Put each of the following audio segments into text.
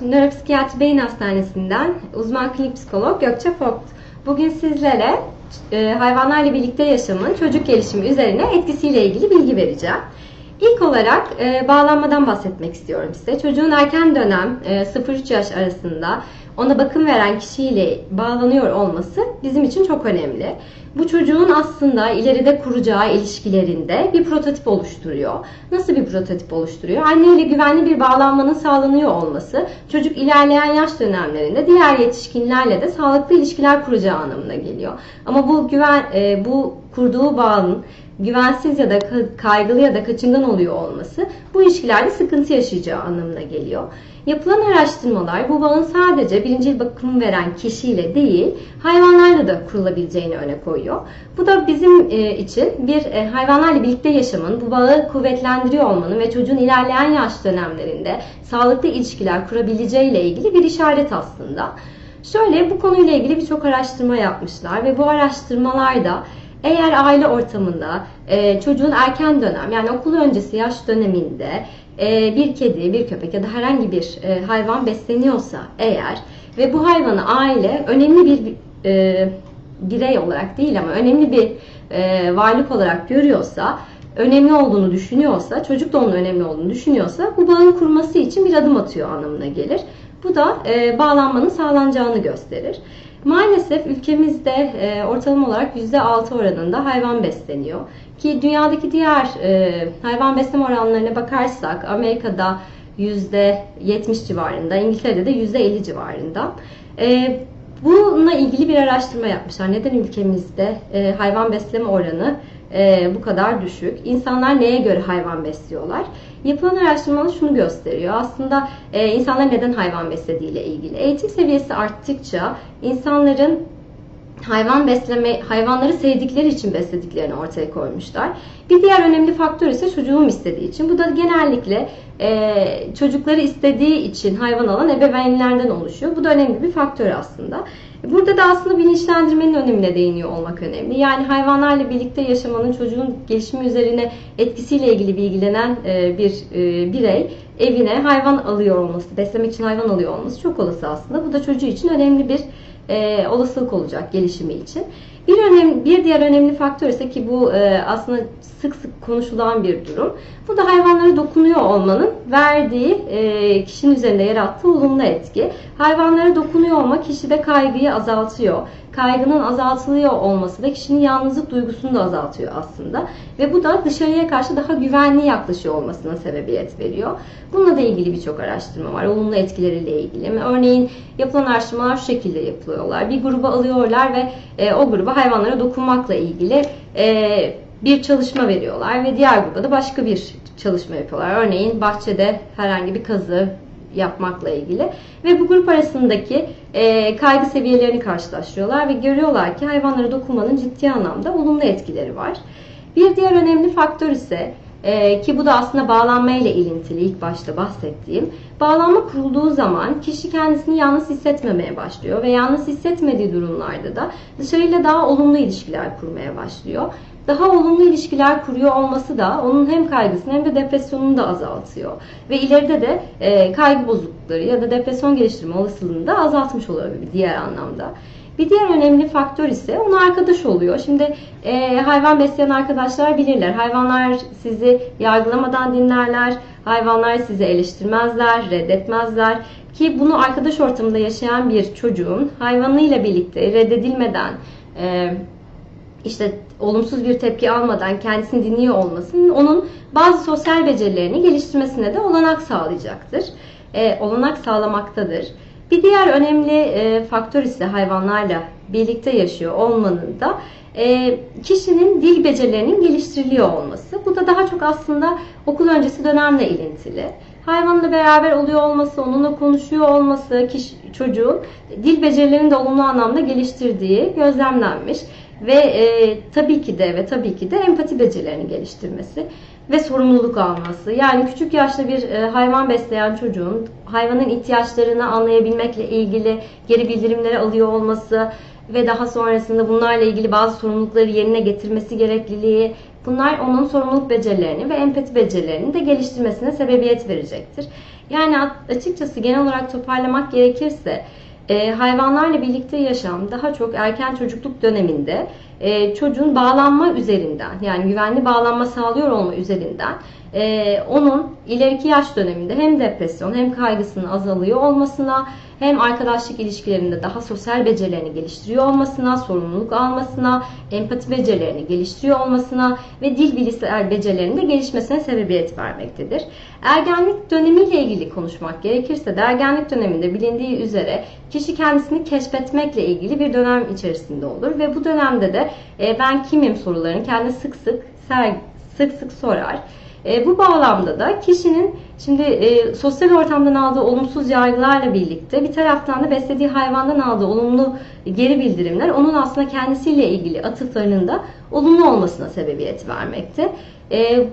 Nöropsikiyatri Beyin Hastanesi'nden uzman klinik psikolog Gökçe Fokt. Bugün sizlere e, hayvanlarla birlikte yaşamın çocuk gelişimi üzerine etkisiyle ilgili bilgi vereceğim. İlk olarak e, bağlanmadan bahsetmek istiyorum size. Çocuğun erken dönem e, 0-3 yaş arasında ona bakım veren kişiyle bağlanıyor olması bizim için çok önemli. Bu çocuğun aslında ileride kuracağı ilişkilerinde bir prototip oluşturuyor. Nasıl bir prototip oluşturuyor? Anneyle güvenli bir bağlanmanın sağlanıyor olması, çocuk ilerleyen yaş dönemlerinde diğer yetişkinlerle de sağlıklı ilişkiler kuracağı anlamına geliyor. Ama bu güven, e, bu kurduğu bağın güvensiz ya da kaygılı ya da kaçıngan oluyor olması bu ilişkilerde sıkıntı yaşayacağı anlamına geliyor. Yapılan araştırmalar bu bağın sadece birincil bakım veren kişiyle değil hayvanlarla da kurulabileceğini öne koyuyor. Bu da bizim e, için bir e, hayvanlarla birlikte yaşamın, bu bağı kuvvetlendiriyor olmanın ve çocuğun ilerleyen yaş dönemlerinde sağlıklı ilişkiler kurabileceğiyle ilgili bir işaret aslında. Şöyle bu konuyla ilgili birçok araştırma yapmışlar ve bu araştırmalarda eğer aile ortamında e, çocuğun erken dönem yani okul öncesi yaş döneminde e, bir kedi, bir köpek ya da herhangi bir e, hayvan besleniyorsa eğer ve bu hayvanı aile önemli bir e, birey olarak değil ama önemli bir e, varlık olarak görüyorsa önemli olduğunu düşünüyorsa, çocuk da onun önemli olduğunu düşünüyorsa bu bağın kurması için bir adım atıyor anlamına gelir. Bu da e, bağlanmanın sağlanacağını gösterir. Maalesef ülkemizde e, ortalama olarak %6 oranında hayvan besleniyor. Ki dünyadaki diğer e, hayvan besleme oranlarına bakarsak Amerika'da %70 civarında, İngiltere'de de %50 civarında. E, bununla ilgili bir araştırma yapmışlar. Neden ülkemizde e, hayvan besleme oranı e, bu kadar düşük? İnsanlar neye göre hayvan besliyorlar? Yapılan araştırmalar şunu gösteriyor. Aslında e, insanlar neden hayvan beslediğiyle ilgili. Eğitim seviyesi arttıkça insanların hayvan besleme, hayvanları sevdikleri için beslediklerini ortaya koymuşlar. Bir diğer önemli faktör ise çocuğum istediği için. Bu da genellikle e, çocukları istediği için hayvan alan ebeveynlerden oluşuyor. Bu da önemli bir faktör aslında. Burada da aslında bilinçlendirmenin önemine değiniyor olmak önemli. Yani hayvanlarla birlikte yaşamanın çocuğun gelişimi üzerine etkisiyle ilgili bilgilenen e, bir e, birey evine hayvan alıyor olması, beslemek için hayvan alıyor olması çok olası aslında. Bu da çocuğu için önemli bir e, olasılık olacak gelişimi için. Bir önemli, bir diğer önemli faktör ise ki bu e, aslında sık sık konuşulan bir durum. Bu da hayvanlara dokunuyor olmanın verdiği e, kişinin üzerinde yarattığı olumlu etki. Hayvanlara dokunuyor olmak kişide kaygıyı azaltıyor. Kaygının azaltılıyor olması da kişinin yalnızlık duygusunu da azaltıyor aslında. Ve bu da dışarıya karşı daha güvenli yaklaşıyor olmasına sebebiyet veriyor. Bununla da ilgili birçok araştırma var. Olumlu etkileriyle ilgili. Örneğin yapılan araştırmalar şu şekilde yapılıyorlar. Bir gruba alıyorlar ve e, o gruba hayvanlara dokunmakla ilgili e, bir çalışma veriyorlar ve diğer gruba da başka bir çalışma yapıyorlar. Örneğin bahçede herhangi bir kazı yapmakla ilgili ve bu grup arasındaki e, kaygı seviyelerini karşılaştırıyorlar ve görüyorlar ki hayvanlara dokunmanın ciddi anlamda olumlu etkileri var. Bir diğer önemli faktör ise ee, ki bu da aslında bağlanma ile ilintili ilk başta bahsettiğim. Bağlanma kurulduğu zaman kişi kendisini yalnız hissetmemeye başlıyor ve yalnız hissetmediği durumlarda da dışarıyla daha olumlu ilişkiler kurmaya başlıyor. Daha olumlu ilişkiler kuruyor olması da onun hem kaygısını hem de depresyonunu da azaltıyor. Ve ileride de e, kaygı bozuklukları ya da depresyon geliştirme olasılığını da azaltmış oluyor bir diğer anlamda. Bir diğer önemli faktör ise ona arkadaş oluyor. Şimdi e, hayvan besleyen arkadaşlar bilirler. Hayvanlar sizi yargılamadan dinlerler. Hayvanlar sizi eleştirmezler, reddetmezler. Ki bunu arkadaş ortamında yaşayan bir çocuğun hayvanıyla birlikte reddedilmeden, e, işte olumsuz bir tepki almadan kendisini dinliyor olmasının onun bazı sosyal becerilerini geliştirmesine de olanak sağlayacaktır. E, olanak sağlamaktadır. Bir diğer önemli e, faktör ise hayvanlarla birlikte yaşıyor olmanın da e, kişinin dil becerilerinin geliştiriliyor olması. Bu da daha çok aslında okul öncesi dönemle ilintili. Hayvanla beraber oluyor olması, onunla konuşuyor olması, kişi, çocuğun dil becerilerini de olumlu anlamda geliştirdiği gözlemlenmiş. Ve e, tabii ki de ve tabii ki de empati becerilerini geliştirmesi ve sorumluluk alması. Yani küçük yaşta bir e, hayvan besleyen çocuğun hayvanın ihtiyaçlarını anlayabilmekle ilgili geri bildirimleri alıyor olması ve daha sonrasında bunlarla ilgili bazı sorumlulukları yerine getirmesi gerekliliği Bunlar onun sorumluluk becerilerini ve empati becerilerini de geliştirmesine sebebiyet verecektir. Yani açıkçası genel olarak toparlamak gerekirse e, hayvanlarla birlikte yaşam daha çok erken çocukluk döneminde e, çocuğun bağlanma üzerinden yani güvenli bağlanma sağlıyor olma üzerinden e, onun ileriki yaş döneminde hem depresyon hem kaygısının azalıyor olmasına hem arkadaşlık ilişkilerinde daha sosyal becerilerini geliştiriyor olmasına, sorumluluk almasına, empati becerilerini geliştiriyor olmasına ve dil bilgisayar becerilerinin gelişmesine sebebiyet vermektedir. Ergenlik dönemiyle ilgili konuşmak gerekirse de ergenlik döneminde bilindiği üzere kişi kendisini keşfetmekle ilgili bir dönem içerisinde olur ve bu dönemde de e, ben kimim sorularını kendi sık sık sık sık sorar. E, bu bağlamda da kişinin şimdi e, sosyal ortamdan aldığı olumsuz yargılarla birlikte bir taraftan da beslediği hayvandan aldığı olumlu geri bildirimler onun aslında kendisiyle ilgili atıflarının da olumlu olmasına sebebiyet vermekte. E,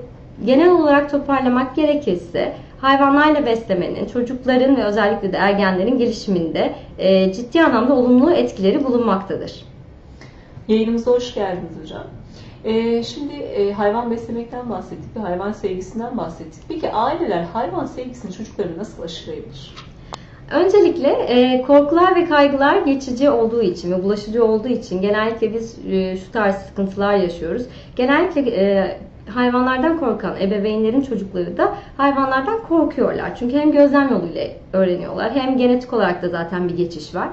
genel olarak toparlamak gerekirse hayvanlarla beslemenin çocukların ve özellikle de ergenlerin gelişiminde e, ciddi anlamda olumlu etkileri bulunmaktadır. Yayınımıza hoş geldiniz hocam. Ee, şimdi e, hayvan beslemekten bahsettik ve hayvan sevgisinden bahsettik. Peki aileler hayvan sevgisini çocuklarına nasıl aşılayabilir? Öncelikle e, korkular ve kaygılar geçici olduğu için ve bulaşıcı olduğu için genellikle biz e, şu tarz sıkıntılar yaşıyoruz. Genellikle e, hayvanlardan korkan ebeveynlerin çocukları da hayvanlardan korkuyorlar. Çünkü hem gözlem yoluyla öğreniyorlar hem genetik olarak da zaten bir geçiş var.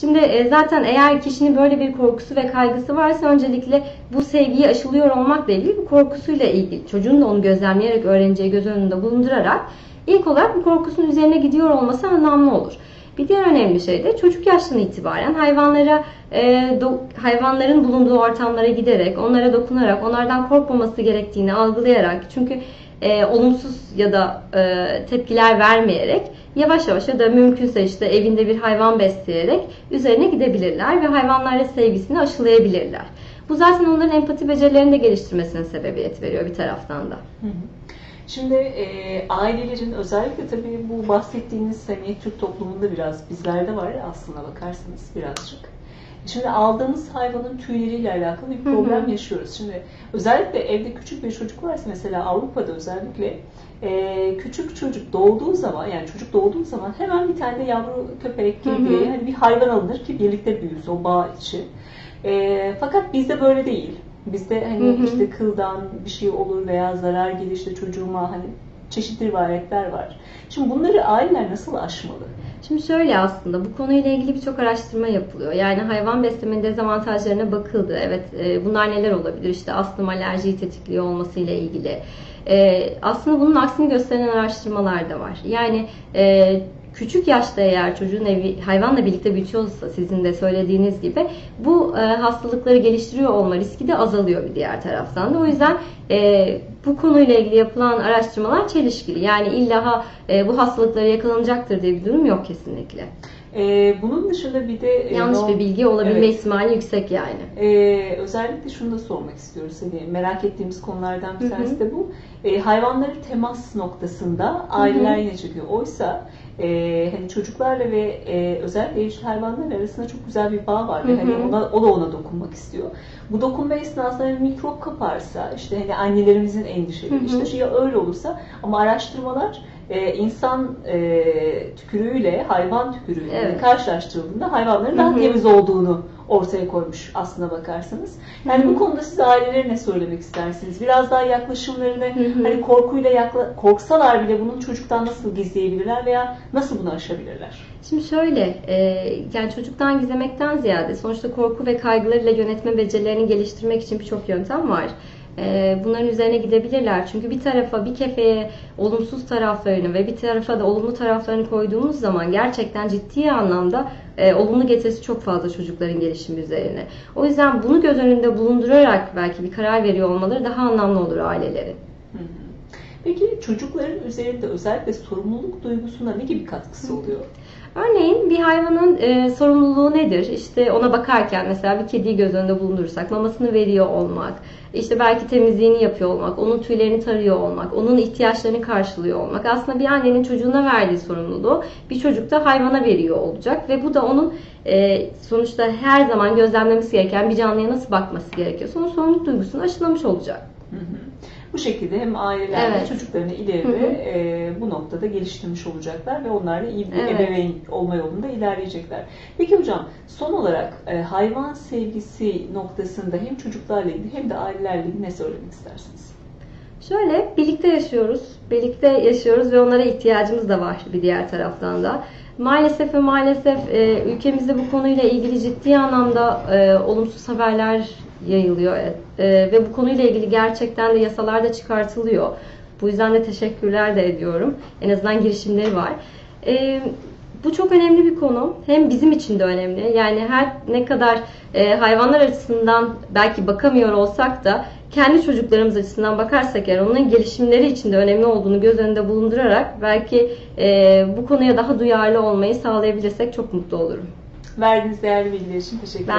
Şimdi e, zaten eğer kişinin böyle bir korkusu ve kaygısı varsa öncelikle bu sevgiyi aşılıyor olmakla ilgili bu korkusuyla ilgili çocuğun da onu gözlemleyerek öğreneceği göz önünde bulundurarak ilk olarak bu korkusunun üzerine gidiyor olması anlamlı olur. Bir diğer önemli şey de çocuk yaştan itibaren hayvanlara e, do, hayvanların bulunduğu ortamlara giderek, onlara dokunarak, onlardan korkmaması gerektiğini algılayarak çünkü e, olumsuz ya da e, tepkiler vermeyerek yavaş yavaş ya da mümkünse işte evinde bir hayvan besleyerek üzerine gidebilirler ve hayvanlarla sevgisini aşılayabilirler. Bu zaten onların empati becerilerini de geliştirmesine sebebiyet veriyor bir taraftan da. Hı hı. Şimdi e, ailelerin özellikle tabii bu bahsettiğiniz hani Türk toplumunda biraz bizlerde var aslına bakarsanız birazcık. Şimdi aldığımız hayvanın tüyleriyle alakalı bir problem hı hı. yaşıyoruz. Şimdi özellikle evde küçük bir çocuk varsa mesela Avrupa'da özellikle e, küçük çocuk doğduğu zaman yani çocuk doğduğu zaman hemen bir tane de yavru köpek gibi hani bir hayvan alınır ki birlikte büyüsün o bağ için. E, fakat bizde böyle değil. Bizde hani hı hı. işte kıldan bir şey olur veya zarar gelir işte çocuğuma hani çeşitli rivayetler var. Şimdi bunları aileler nasıl aşmalı? Şimdi şöyle aslında bu konuyla ilgili birçok araştırma yapılıyor. Yani hayvan beslemenin dezavantajlarına bakıldı. Evet e, bunlar neler olabilir? İşte astım alerjiyi tetikliyor olmasıyla ilgili. E, aslında bunun aksini gösteren araştırmalar da var. Yani e, küçük yaşta eğer çocuğun evi hayvanla birlikte büyütüyorsa sizin de söylediğiniz gibi bu e, hastalıkları geliştiriyor olma riski de azalıyor bir diğer taraftan da. O yüzden e, bu konuyla ilgili yapılan araştırmalar çelişkili. Yani illa e, bu hastalıklara yakalanacaktır diye bir durum yok kesinlikle. Ee, bunun dışında bir de e, yanlış no, bir bilgi olabilme evet. ihtimali yüksek yani. Ee, özellikle şunu da sormak istiyoruz. Hani merak ettiğimiz konulardan bir tanesi de bu. Ee, hayvanları temas noktasında aileler yine çekiyor. Oysa e, hani çocuklarla ve e, özellikle evcil hayvanlar arasında çok güzel bir bağ var. Hı hı. Hani ona, o da ona dokunmak istiyor. Bu dokunma esnasında hani mikrop kaparsa, işte hani annelerimizin endişeleri, hı hı. işte şey öyle olursa ama araştırmalar e, insan e, tükürüğüyle hayvan tükürüğüyle evet. karşılaştırıldığında hayvanların daha temiz olduğunu ortaya koymuş aslına bakarsanız. Yani Hı-hı. bu konuda siz ailelere ne söylemek istersiniz? Biraz daha yaklaşımlarını Hı-hı. hani korkuyla yakla, korksalar bile bunun çocuktan nasıl gizleyebilirler veya nasıl bunu aşabilirler? Şimdi şöyle, e, yani çocuktan gizlemekten ziyade sonuçta korku ve kaygılarıyla yönetme becerilerini geliştirmek için birçok yöntem var. Ee, bunların üzerine gidebilirler. Çünkü bir tarafa bir kefeye olumsuz taraflarını ve bir tarafa da olumlu taraflarını koyduğumuz zaman gerçekten ciddi anlamda e, olumlu getirisi çok fazla çocukların gelişimi üzerine. O yüzden bunu göz önünde bulundurarak belki bir karar veriyor olmaları daha anlamlı olur ailelerin. Peki çocukların üzerinde özellikle sorumluluk duygusuna ne gibi katkısı oluyor? Örneğin bir hayvanın e, sorumluluğu nedir? İşte ona bakarken mesela bir kediyi göz önünde bulundurursak mamasını veriyor olmak, işte belki temizliğini yapıyor olmak, onun tüylerini tarıyor olmak, onun ihtiyaçlarını karşılıyor olmak. Aslında bir annenin çocuğuna verdiği sorumluluğu bir çocuk da hayvana veriyor olacak ve bu da onun e, sonuçta her zaman gözlemlemesi gereken bir canlıya nasıl bakması gerekiyorsa onun sorumluluk duygusunu aşılamış olacak. Şekilde hem aileler Evet. çocuklarını ileride e, bu noktada geliştirmiş olacaklar ve onlar da iyi bir Evet. ebeveyn olma yolunda ilerleyecekler. Peki hocam son olarak e, hayvan sevgisi noktasında hem çocuklarla ilgili hem de ailelerle ilgili ne söylemek istersiniz? Şöyle birlikte yaşıyoruz. Birlikte yaşıyoruz ve onlara ihtiyacımız da var bir diğer taraftan da. Maalesef ve maalesef e, ülkemizde bu konuyla ilgili ciddi anlamda e, olumsuz haberler yayılıyor E, ve bu konuyla ilgili gerçekten de yasalar da çıkartılıyor. Bu yüzden de teşekkürler de ediyorum. En azından girişimleri var. E, bu çok önemli bir konu. Hem bizim için de önemli. Yani her ne kadar e, hayvanlar açısından belki bakamıyor olsak da kendi çocuklarımız açısından bakarsak eğer onların gelişimleri için de önemli olduğunu göz önünde bulundurarak belki e, bu konuya daha duyarlı olmayı sağlayabilirsek çok mutlu olurum. Verdiğiniz değerli bilgiler için teşekkür Ben- ederim.